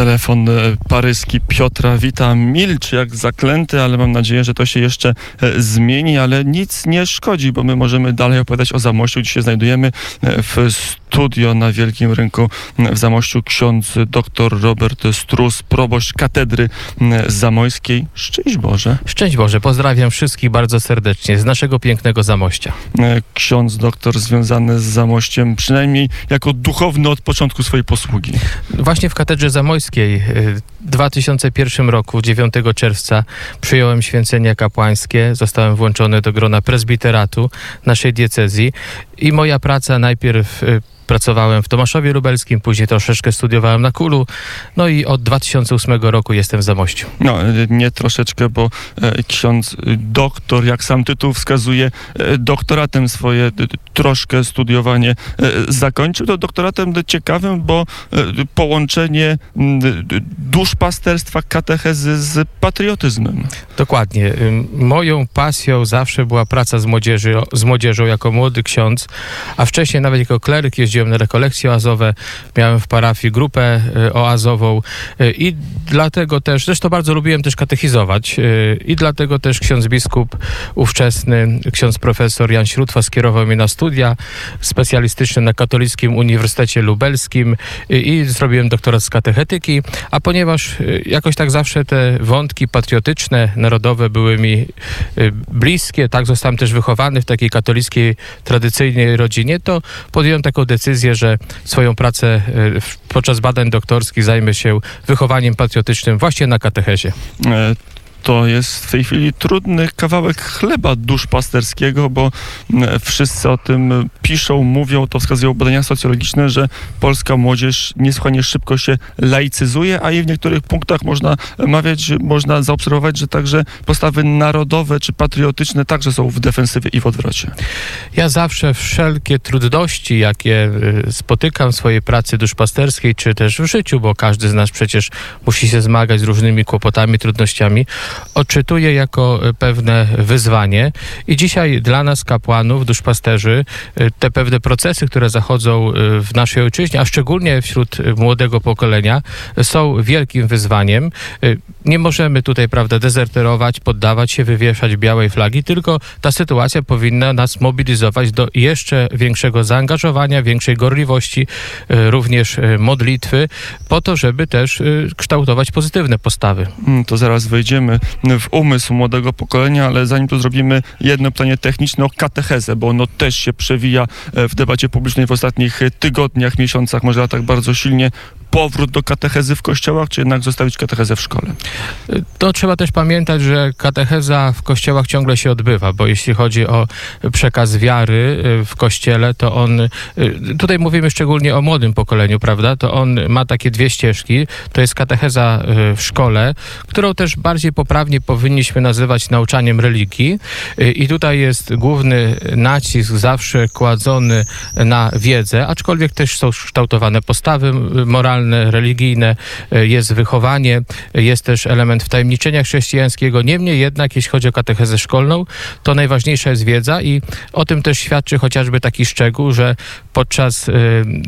Telefon e, paryski Piotra Wita milczy jak zaklęty, ale mam nadzieję, że to się jeszcze e, zmieni, ale nic nie szkodzi, bo my możemy dalej opowiadać o Zamościu. Dzisiaj znajdujemy e, w studio na Wielkim Rynku w Zamościu ksiądz dr Robert Strus, proboszcz katedry zamojskiej. Szczęść Boże. Szczęść Boże, pozdrawiam wszystkich bardzo serdecznie z naszego pięknego Zamościa. Ksiądz doktor związany z Zamościem, przynajmniej jako duchowny od początku swojej posługi. Właśnie w katedrze zamojskiej w 2001 roku, 9 czerwca, przyjąłem święcenia kapłańskie, zostałem włączony do grona prezbiteratu naszej diecezji i moja praca najpierw Pracowałem w Tomaszowie Lubelskim, później troszeczkę studiowałem na Kulu, no i od 2008 roku jestem w Zamościu. No, nie troszeczkę, bo e, ksiądz doktor, jak sam tytuł wskazuje, e, doktoratem swoje troszkę studiowanie e, zakończył. To doktoratem ciekawym, bo połączenie duszpasterstwa, katechezy z patriotyzmem. Dokładnie. Moją pasją zawsze była praca z, młodzieży, z młodzieżą jako młody ksiądz, a wcześniej nawet jako kleryk jeździłem jeździłem na rekolekcje oazowe, miałem w parafii grupę e, oazową e, i dlatego też, zresztą bardzo lubiłem też katechizować e, i dlatego też ksiądz biskup ówczesny, ksiądz profesor Jan Śródwa skierował mnie na studia specjalistyczne na Katolickim Uniwersytecie Lubelskim i zrobiłem doktorat z katechetyki, a ponieważ jakoś tak zawsze te wątki patriotyczne, narodowe były mi bliskie, tak zostałem też wychowany w takiej katolickiej, tradycyjnej rodzinie, to podjąłem taką decyzję, decyzję, że swoją pracę e, podczas badań doktorskich zajmę się wychowaniem patriotycznym właśnie na katechezie. To jest w tej chwili trudny kawałek chleba duszpasterskiego, bo wszyscy o tym piszą, mówią, to wskazują badania socjologiczne, że polska młodzież niesłychanie szybko się laicyzuje, a i w niektórych punktach można mawiać, można zaobserwować, że także postawy narodowe czy patriotyczne także są w defensywie i w odwrocie. Ja zawsze wszelkie trudności, jakie y, spotykam w swojej pracy duszpasterskiej, czy też w życiu, bo każdy z nas przecież musi się zmagać z różnymi kłopotami, trudnościami, odczytuję jako e, pewne wyzwanie i dzisiaj dla nas kapłanów, duszpasterzy, e, te pewne procesy, które zachodzą e, w naszej ojczyźnie, a szczególnie wśród młodego pokolenia, są wielkim wyzwaniem. Nie możemy tutaj, prawda, dezerterować, poddawać się, wywieszać białej flagi, tylko ta sytuacja powinna nas mobilizować do jeszcze większego zaangażowania, większej gorliwości, również modlitwy, po to, żeby też kształtować pozytywne postawy. Mm, to zaraz wejdziemy w umysł młodego pokolenia, ale zanim to zrobimy, jedno pytanie techniczne o katechezę, bo ono też się przewija e, w debacie publicznej w ostatnich tygodniach, miesiącach, może latach bardzo silnie powrót do katechezy w kościołach, czy jednak zostawić katechezę w szkole? To trzeba też pamiętać, że katecheza w kościołach ciągle się odbywa, bo jeśli chodzi o przekaz wiary y, w kościele, to on, y, tutaj mówimy szczególnie o młodym pokoleniu, prawda, to on ma takie dwie ścieżki. To jest katecheza y, w szkole, którą też bardziej poprawnie powinniśmy nazywać nauczaniem religii i tutaj jest główny nacisk zawsze kładzony na wiedzę, aczkolwiek też są kształtowane postawy moralne, moralne, religijne, e, jest wychowanie, jest też element wtajemniczenia chrześcijańskiego. Niemniej jednak, jeśli chodzi o katechezę szkolną, to najważniejsza jest wiedza i o tym też świadczy chociażby taki szczegół, że podczas y,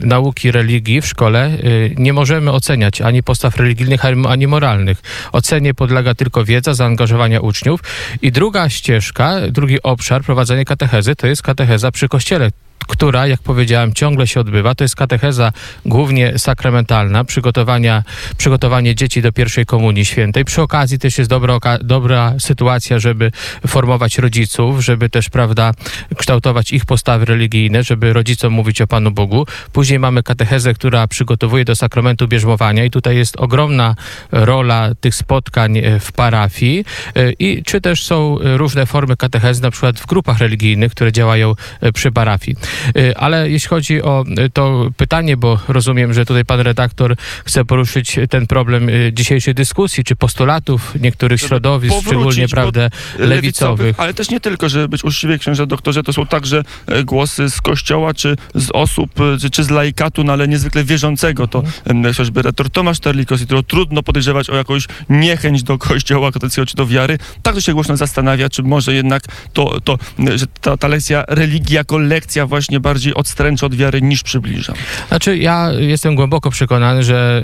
nauki religii w szkole y, nie możemy oceniać ani postaw religijnych, ani moralnych. Ocenie podlega tylko wiedza, zaangażowania uczniów. I druga ścieżka, drugi obszar prowadzenia katechezy to jest katecheza przy kościele która, jak powiedziałem, ciągle się odbywa. To jest katecheza głównie sakramentalna, przygotowania, przygotowanie dzieci do pierwszej komunii świętej. Przy okazji też jest dobra, dobra sytuacja, żeby formować rodziców, żeby też, prawda, kształtować ich postawy religijne, żeby rodzicom mówić o Panu Bogu. Później mamy katechezę, która przygotowuje do sakramentu bierzmowania i tutaj jest ogromna rola tych spotkań e, w parafii e, i czy też są różne formy katechezy, na przykład w grupach religijnych, które działają e, przy parafii. Y, ale jeśli chodzi o y, to pytanie, bo rozumiem, że tutaj pan redaktor chce poruszyć ten problem y, dzisiejszej dyskusji, czy postulatów niektórych środowisk, szczególnie prawdę lewicowych. Ale też nie tylko, żeby być uczciwie księże doktorze, to są także e, głosy z kościoła, czy z osób, czy, czy z laikatu, no ale niezwykle wierzącego. To mhm. chociażby rektor Tomasz Terlikos, którego trudno podejrzewać o jakąś niechęć do kościoła katolickiego, czy do wiary. Także się głośno zastanawia, czy może jednak to, to że ta, ta lekcja religii jako lekcja właśnie właśnie bardziej odstręcza od wiary niż przybliża. Znaczy, ja jestem głęboko przekonany, że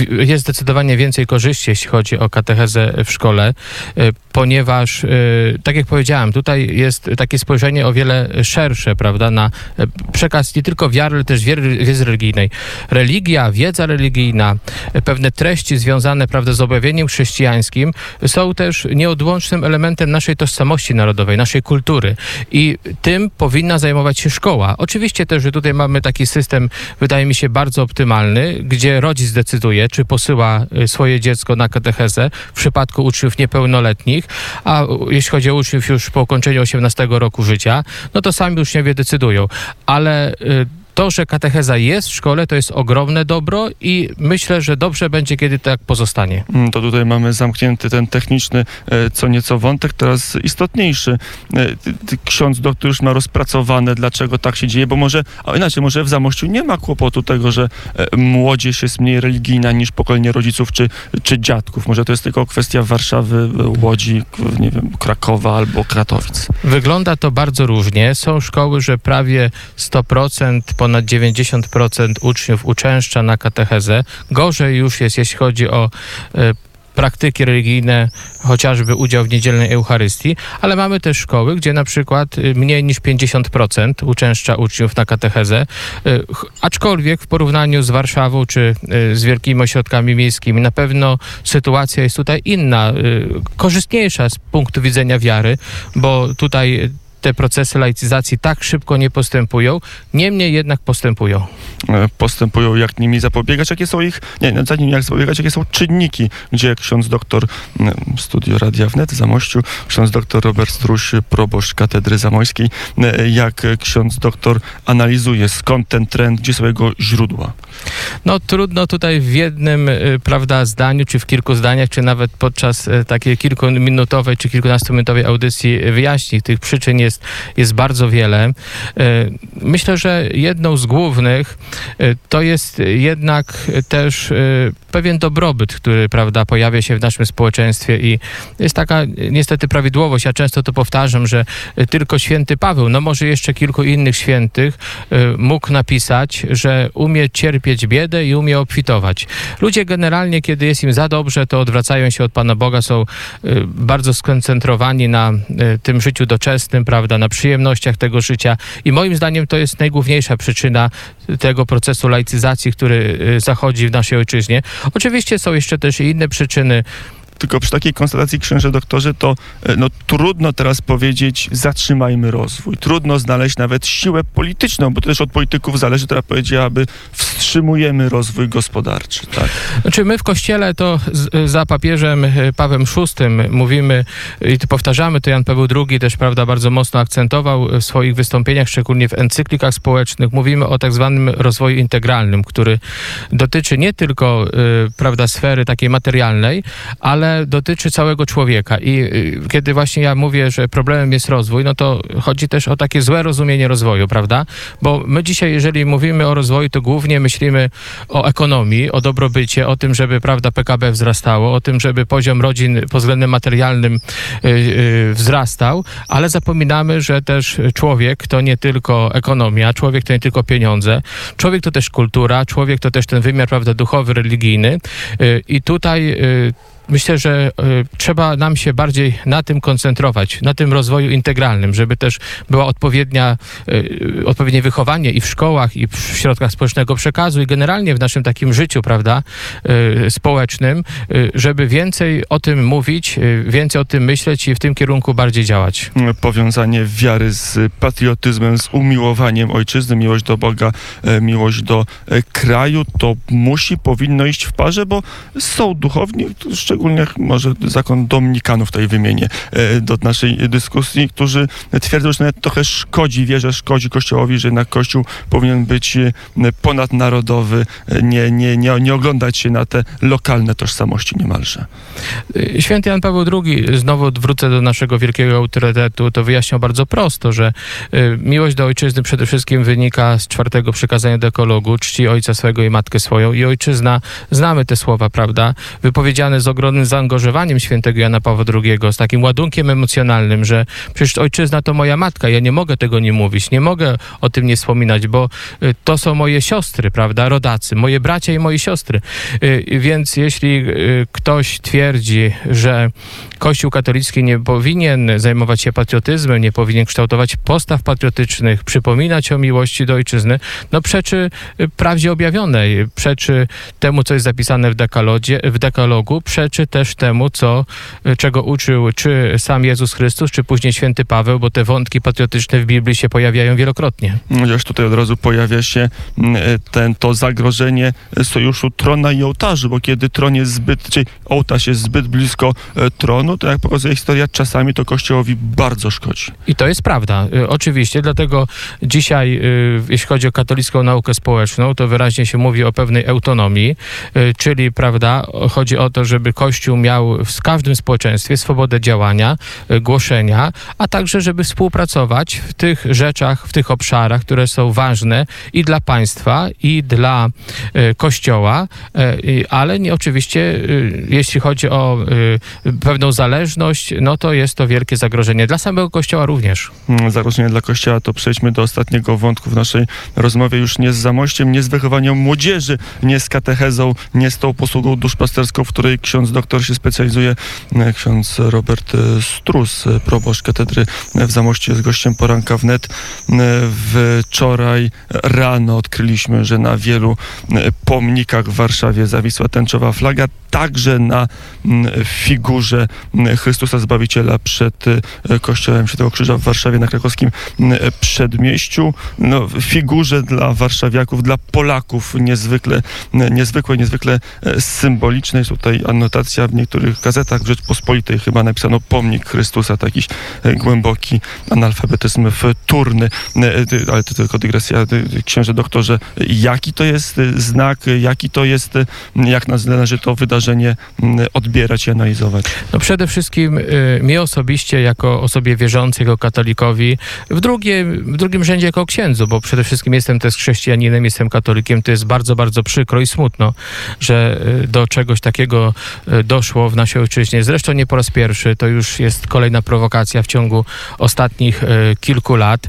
y, jest zdecydowanie więcej korzyści, jeśli chodzi o katechezę w szkole, y, ponieważ, y, tak jak powiedziałem, tutaj jest takie spojrzenie o wiele szersze, prawda, na przekaz nie tylko wiary, ale też wiedzy religijnej. Religia, wiedza religijna, pewne treści związane, prawda, z objawieniem chrześcijańskim są też nieodłącznym elementem naszej tożsamości narodowej, naszej kultury i tym powinna zajmować szkoła. Oczywiście też, że tutaj mamy taki system, wydaje mi się, bardzo optymalny, gdzie rodzic decyduje, czy posyła y, swoje dziecko na katechezę w przypadku uczniów niepełnoletnich, a jeśli chodzi o uczniów już po ukończeniu 18 roku życia, no to sami uczniowie decydują. Ale y, to, że katecheza jest w szkole, to jest ogromne dobro i myślę, że dobrze będzie, kiedy tak pozostanie. Mm, to tutaj mamy zamknięty ten techniczny, e, co nieco wątek, teraz istotniejszy. E, ksiądz doktor już ma rozpracowane, dlaczego tak się dzieje, bo może, a inaczej, może w Zamościu nie ma kłopotu tego, że e, młodzież jest mniej religijna niż pokolenie rodziców czy, czy dziadków. Może to jest tylko kwestia Warszawy, Łodzi, nie wiem, Krakowa albo Kratowic. Wygląda to bardzo różnie. Są szkoły, że prawie 100% ponad 90% uczniów uczęszcza na katechezę. Gorzej już jest, jeśli chodzi o e, praktyki religijne, chociażby udział w niedzielnej Eucharystii, ale mamy też szkoły, gdzie na przykład e, mniej niż 50% uczęszcza uczniów na katechezę, e, aczkolwiek w porównaniu z Warszawą czy z wielkimi ośrodkami miejskimi na pewno sytuacja jest tutaj inna, korzystniejsza z punktu widzenia wiary, bo tutaj te procesy laicyzacji tak szybko nie postępują, niemniej jednak postępują. E, postępują, jak nimi zapobiegać, jakie są ich, nie, no, zanim jak zapobiegać, jakie są czynniki, gdzie ksiądz doktor Studio Radia Wnet Zamościu, ksiądz doktor Robert Struś, proboszcz Katedry Zamojskiej, e, jak ksiądz doktor analizuje, skąd ten trend, gdzie są jego źródła? No trudno tutaj w jednym, e, prawda, zdaniu, czy w kilku zdaniach, czy nawet podczas takiej kilkuminutowej, czy kilkunastominutowej audycji wyjaśnić. Tych przyczyn jest, jest bardzo wiele. Myślę, że jedną z głównych E, to jest jednak też e, pewien dobrobyt, który prawda, pojawia się w naszym społeczeństwie i jest taka niestety prawidłowość. Ja często to powtarzam, że tylko święty Paweł, no może jeszcze kilku innych świętych, e, mógł napisać, że umie cierpieć biedę i umie obfitować. Ludzie generalnie, kiedy jest im za dobrze, to odwracają się od Pana Boga, są bardzo skoncentrowani na tym życiu doczesnym, prawda, na przyjemnościach tego życia i moim zdaniem to jest najgłówniejsza przyczyna tego procesu laicyzacji, który y, zachodzi w naszej ojczyźnie. Oczywiście są jeszcze też inne przyczyny tylko przy takiej konstatacji, księże doktorze, to e, no, trudno teraz powiedzieć, zatrzymajmy rozwój. Trudno znaleźć nawet siłę polityczną, bo to też od polityków zależy, która powiedziałaby, wstrzymujemy rozwój gospodarczy. Tak? Znaczy my w Kościele to z, za papieżem e, Pawłem VI mówimy i powtarzamy, to Jan Paweł II też prawda, bardzo mocno akcentował w swoich wystąpieniach, szczególnie w encyklikach społecznych. Mówimy o tak zwanym rozwoju integralnym, który dotyczy nie tylko y, prawda, sfery takiej materialnej, ale ale dotyczy całego człowieka. I y, kiedy właśnie ja mówię, że problemem jest rozwój, no to chodzi też o takie złe rozumienie rozwoju, prawda? Bo my dzisiaj, jeżeli mówimy o rozwoju, to głównie myślimy o ekonomii, o dobrobycie, o tym, żeby, prawda, PKB wzrastało, o tym, żeby poziom rodzin pod względem materialnym y, y, wzrastał, ale zapominamy, że też człowiek to nie tylko ekonomia, człowiek to nie tylko pieniądze, człowiek to też kultura, człowiek to też ten wymiar, prawda, duchowy, religijny. I tutaj myślę, że y, trzeba nam się bardziej na tym koncentrować, na tym rozwoju integralnym, żeby też była odpowiednia, y, odpowiednie wychowanie i w szkołach, i w środkach społecznego przekazu, i generalnie w naszym takim życiu, prawda, y, społecznym, żeby więcej o tym mówić, więcej o tym myśleć i w tym kierunku bardziej działać. Powiązanie wiary z patriotyzmem, z umiłowaniem ojczyzny, miłość do Boga, e, miłość do e, kraju, to musi, powinno iść w parze, bo są duchowni, szczególnie szczególnie może zakon dominikanów tutaj wymienię e, do naszej dyskusji, którzy twierdzą, że nawet trochę szkodzi, wierzę, szkodzi Kościołowi, że jednak Kościół powinien być e, ponadnarodowy, e, nie, nie, nie, nie oglądać się na te lokalne tożsamości niemalże. Święty Jan Paweł II, znowu wrócę do naszego wielkiego autorytetu, to wyjaśniał bardzo prosto, że miłość do ojczyzny przede wszystkim wynika z czwartego przykazania dekologu, czci ojca swego i matkę swoją i ojczyzna, znamy te słowa, prawda, wypowiedziane z ogrodu ogromnym zaangażowaniem świętego Jana Pawła II, z takim ładunkiem emocjonalnym, że przecież ojczyzna to moja matka, ja nie mogę tego nie mówić, nie mogę o tym nie wspominać, bo y, to są moje siostry, prawda, rodacy, moje bracia i moje siostry. Y, Więc jeśli y, ktoś twierdzi, że Kościół katolicki nie powinien zajmować się patriotyzmem, nie powinien kształtować postaw patriotycznych, przypominać o miłości do ojczyzny, no przeczy prawdzie objawionej, przeczy temu, co jest zapisane w, dekalodzie, w dekalogu, przeczy też temu, co, y, czego uczył czy sam Jezus Chrystus, czy później święty Paweł, bo te wątki patriotyczne w Biblii się pojawiają wielokrotnie. Chociaż tutaj od razu pojawia się mm, e, ten, to zagrożenie sojuszu trona i ołtarzy, bo kiedy tron jest zbyt, czyli ołtarz jest zbyt blisko e, tronu, to jak pokazuje historia, czasami to Kościołowi bardzo szkodzi. I to jest prawda, y, oczywiście, dlatego dzisiaj, y, jeśli chodzi o katolicką naukę społeczną, to wyraźnie się mówi o pewnej autonomii, y, czyli, prawda, chodzi o to, żeby Kościół miał w każdym społeczeństwie swobodę działania, y, głoszenia, a także, żeby współpracować w tych rzeczach, w tych obszarach, które są ważne i dla państwa, i dla y, Kościoła, y, ale nie, oczywiście, jeśli chodzi o pewną zależność, no to jest to wielkie zagrożenie dla samego Kościoła również. Mm, Zagrożenie dla Kościoła, to przejdźmy do ostatniego wątku w naszej rozmowie, już nie z zamościem, nie z wychowaniem młodzieży, nie z katechezą, nie z tą posługą duszpasterską, w której ksiądz doktor się specjalizuje. E, Ksiądz Robert e, Strus, e, proboszcz katedry w Zamościu jest gościem poranka wnet. Wczoraj rano odkryliśmy, że na wielu pomnikach w Warszawie zawisła tęczowa flaga, także na mm, figurze mm, Chrystusa Zbawiciela przed e, kościołem Świętego Krzyża w Warszawie na krakowskim mm, przedmieściu. No, figurze dla warszawiaków, dla Polaków niezwykle, niezwykłe, niezwykle e, symboliczne. Jest tutaj anotacja w niektórych gazetach w Rzeczpospolitej chyba napisano pomnik Chrystusa, taki e, głęboki analfabetyzm wtórny. E, Ale to tylko dygresja. Księże doktorze, jaki to jest znak, jaki to jest, jak należy to wydarzenie mm, odbierać i analizować? No przede wszystkim y, mi osobiście, jako osobie wierzącej, katolikowi, w, drugie, w drugim rzędzie jako księdzu, bo przede wszystkim jestem też chrześcijaninem, jestem katolikiem, to jest bardzo, bardzo przykro i smutno, że y, do czegoś takiego y, doszło w naszej ojczyźnie. Zresztą nie po raz pierwszy, to już jest kolejna prowokacja w ciągu ostatnich y, kilku lat.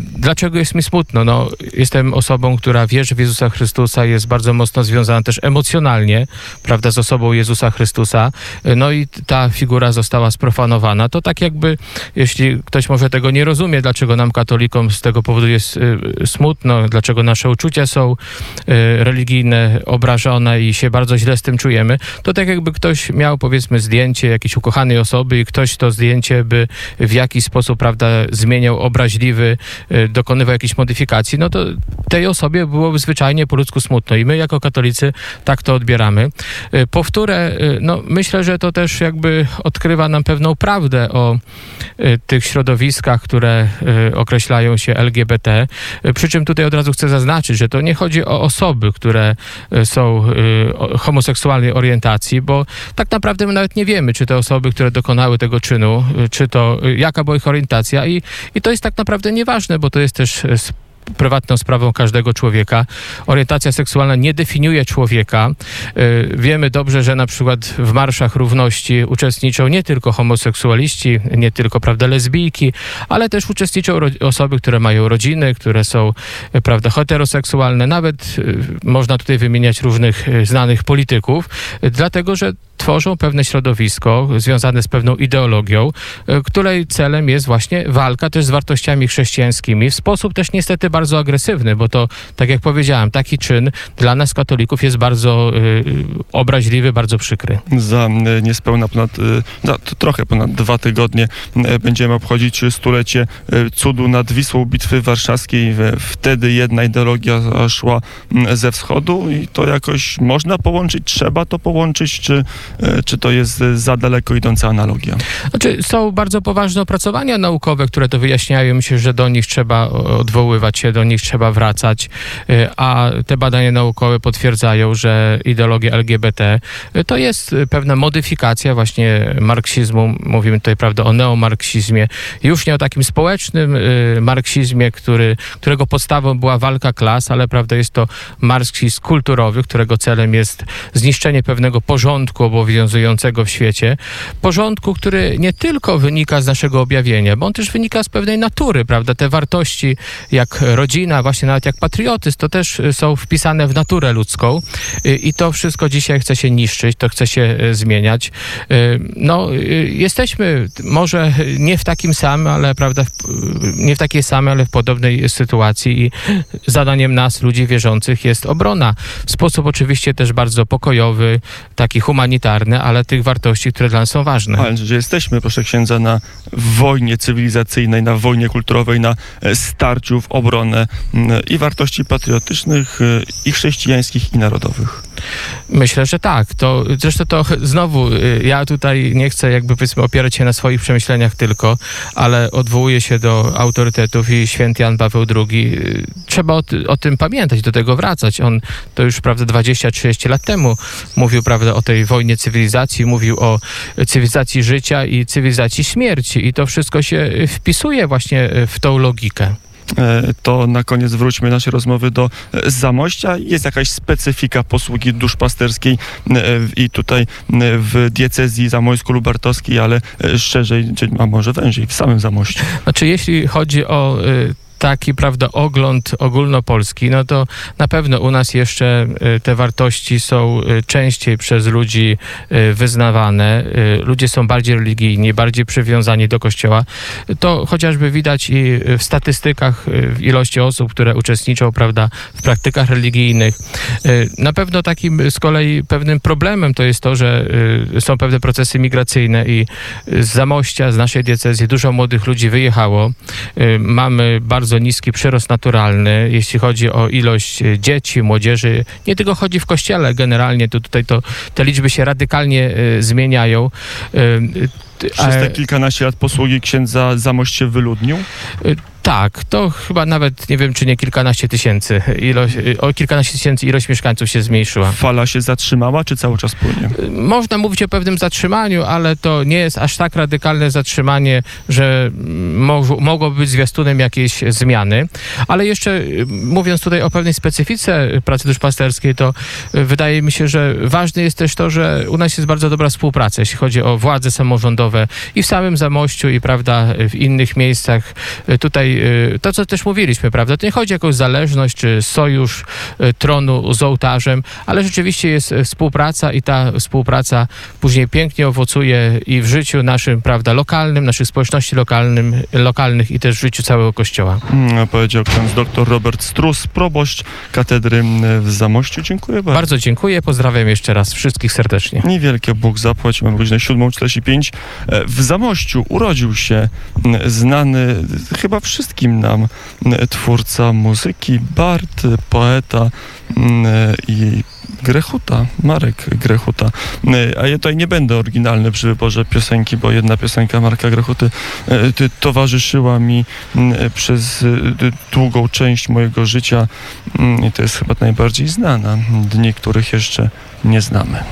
Dlaczego jest mi smutno? No, jestem osobą, która wierzy w Jezusa Chrystusa, jest bardzo mocno związana też emocjonalnie, prawda, z osobą Jezusa Chrystusa. No i ta figura została sprofanowana. To tak jakby, jeśli ktoś może tego nie rozumie, dlaczego nam katolikom z tego powodu jest y, smutno, dlaczego nasze uczucia są y, religijne, obrażone i się bardzo źle z tym czujemy, to tak jakby ktoś miał powiedzmy zdjęcie jakiejś ukochanej osoby i ktoś to zdjęcie by w jakiś sposób, prawda, zmieniał obraźliwy, y, dokonywał jakichś modyfikacji, no to tej osobie byłoby zwyczajnie po ludzku smutno i my jako katolicy tak to odbieramy. Powtórę, y, no myślę, że to też jakby odkrywa nam pewną prawdę o y, tych środowiskach, które y, określają się LGBT. Przy czym tutaj od razu chcę zaznaczyć, że to nie chodzi o osoby, które są homoseksualnej orientacji, bo tak naprawdę my nawet nie wiemy, czy te osoby, które dokonały tego czynu, czy to jaka była ich orientacja i, i to jest tak naprawdę nieważne, bo to jest też prywatną sprawą każdego człowieka. Orientacja seksualna nie definiuje człowieka. Y, Wiemy dobrze, że na przykład w marszach równości uczestniczą nie tylko homoseksualiści, nie tylko prawda, lesbijki, ale też uczestniczą osoby, które mają rodziny, które są y, prawda, heteroseksualne. Nawet y, można tutaj wymieniać różnych znanych polityków, dlatego że tworzą pewne środowisko związane z pewną ideologią, której celem jest właśnie walka też z wartościami chrześcijańskimi w sposób też niestety bardzo agresywny, bo to, tak jak powiedziałem, taki czyn dla nas katolików jest bardzo y, obraźliwy, bardzo przykry. Za e, niespełna ponad, e, za trochę ponad dwa tygodnie e, będziemy obchodzić stulecie cudu nad Wisłą Bitwy Warszawskiej. Wtedy jedna ideologia szła ze wschodu i to jakoś można połączyć, trzeba to połączyć, czy, czy to jest za daleko idąca analogia? Znaczy, są bardzo poważne opracowania naukowe, które to wyjaśniają. Że do nich trzeba odwoływać się, do nich trzeba wracać, y, a te badania naukowe potwierdzają, że ideologia LGBT y, to jest pewna modyfikacja właśnie marksizmu. Mówimy tutaj, prawda, o neomarksizmie. Już nie o takim społecznym y, marksizmie, który, którego podstawą była walka klas, ale prawda, jest to marksizm kulturowy, którego celem jest zniszczenie pewnego porządku obowiązującego w świecie, porządku, który nie tylko wynika z naszego objawienia, bo on też wynika z pewnej natury, prawda? Te wartości jak rodzina, właśnie nawet jak patriotyzm, to też są wpisane w naturę ludzką i to wszystko dzisiaj chce się niszczyć, to chce się zmieniać. No, jesteśmy może nie w takim samym, ale prawda, nie w takiej samej, ale w podobnej sytuacji i zadaniem nas, ludzi wierzących, jest obrona. W sposób oczywiście też bardzo pokojowy, taki humanitarny, ale tych wartości, które dla nas są ważne. Ale że jesteśmy, proszę księdza, na wojnie cywilizacyjnej, na wojnie kulturowej, na e, starciu w obronę i wartości patriotycznych, e, i chrześcijańskich, i narodowych. Myślę, że tak. To, zresztą to znowu, y, ja tutaj nie chcę jakby powiedzmy opierać się na swoich przemyśleniach tylko, ale odwołuję się do autorytetów i święty Jan Paweł II. Y, trzeba o, o tym pamiętać, do tego wracać. On to już, prawda, 20-30 lat temu mówił, prawda, o tej wojnie cywilizacji, mówił o cywilizacji życia i cywilizacji śmierci i to wszystko się wpisuje właśnie w tą logikę. E, to na koniec wróćmy naszej rozmowy do e, Zamościa. Jest jakaś specyfika posługi duszpasterskiej e, i tutaj w diecezji zamojsko-lubartowskiej, ale szerzej, a może węziej, w samym Zamościu. Znaczy, jeśli chodzi o taki, prawda, ogląd ogólnopolski, no to na pewno u nas jeszcze y, te wartości są y, częściej przez ludzi y, wyznawane. Ludzie są bardziej religijni, bardziej przywiązani do kościoła. To chociażby widać i w statystykach w ilości osób, które uczestniczą, prawda, w praktykach religijnych. Na pewno takim z kolei pewnym problemem to jest to, że są pewne procesy migracyjne i z Zamościa, z naszej diecezji dużo młodych ludzi wyjechało. Mamy bardzo bardzo niski przyrost naturalny, jeśli chodzi o ilość e, dzieci, młodzieży. Nie tylko chodzi w kościele, generalnie to tutaj to, te liczby się radykalnie y, zmieniają. Y, Przez te kilkanaście lat posługi księdza Zamość się wyludnił? Y, tak, to chyba nawet nie wiem, czy nie kilkanaście tysięcy. Ilość, o kilkanaście tysięcy ilość mieszkańców się zmniejszyła. Fala się zatrzymała, czy cały czas płynie? Można mówić o pewnym zatrzymaniu, ale to nie jest aż tak radykalne zatrzymanie, że mogłoby być zwiastunem jakiejś zmiany. Ale jeszcze mówiąc tutaj o pewnej specyfice pracy duszpasterskiej, to wydaje mi się, że ważne jest też to, że u nas jest bardzo dobra współpraca, jeśli chodzi o władze samorządowe i w samym Zamościu, i prawda, w innych miejscach. Tutaj Y, to, co też mówiliśmy, prawda? To nie chodzi o jakąś zależność czy sojusz y, tronu z ołtarzem, ale rzeczywiście jest y, współpraca i ta współpraca później pięknie owocuje i w życiu naszym, prawda, lokalnym, naszych społeczności lokalnym, lokalnych i też w życiu całego Kościoła. Hmm, powiedział ksiądz dr Robert Strus, proboszcz katedry w Zamościu. Dziękuję bardzo. Bardzo dziękuję, pozdrawiam jeszcze raz wszystkich serdecznie. Niewielkie Bóg zapłać, mamy godzinę 7.45. E, w Zamościu urodził się znany chyba wszyscy wszystkim nam twórca muzyki, Bart, poeta i Grechuta, Marek Grechuta. A ja tutaj nie będę oryginalny przy wyborze piosenki, bo jedna piosenka Marka Grechuty towarzyszyła mi przez długą część mojego życia i to jest chyba najbardziej znana. Dni, których jeszcze nie znamy.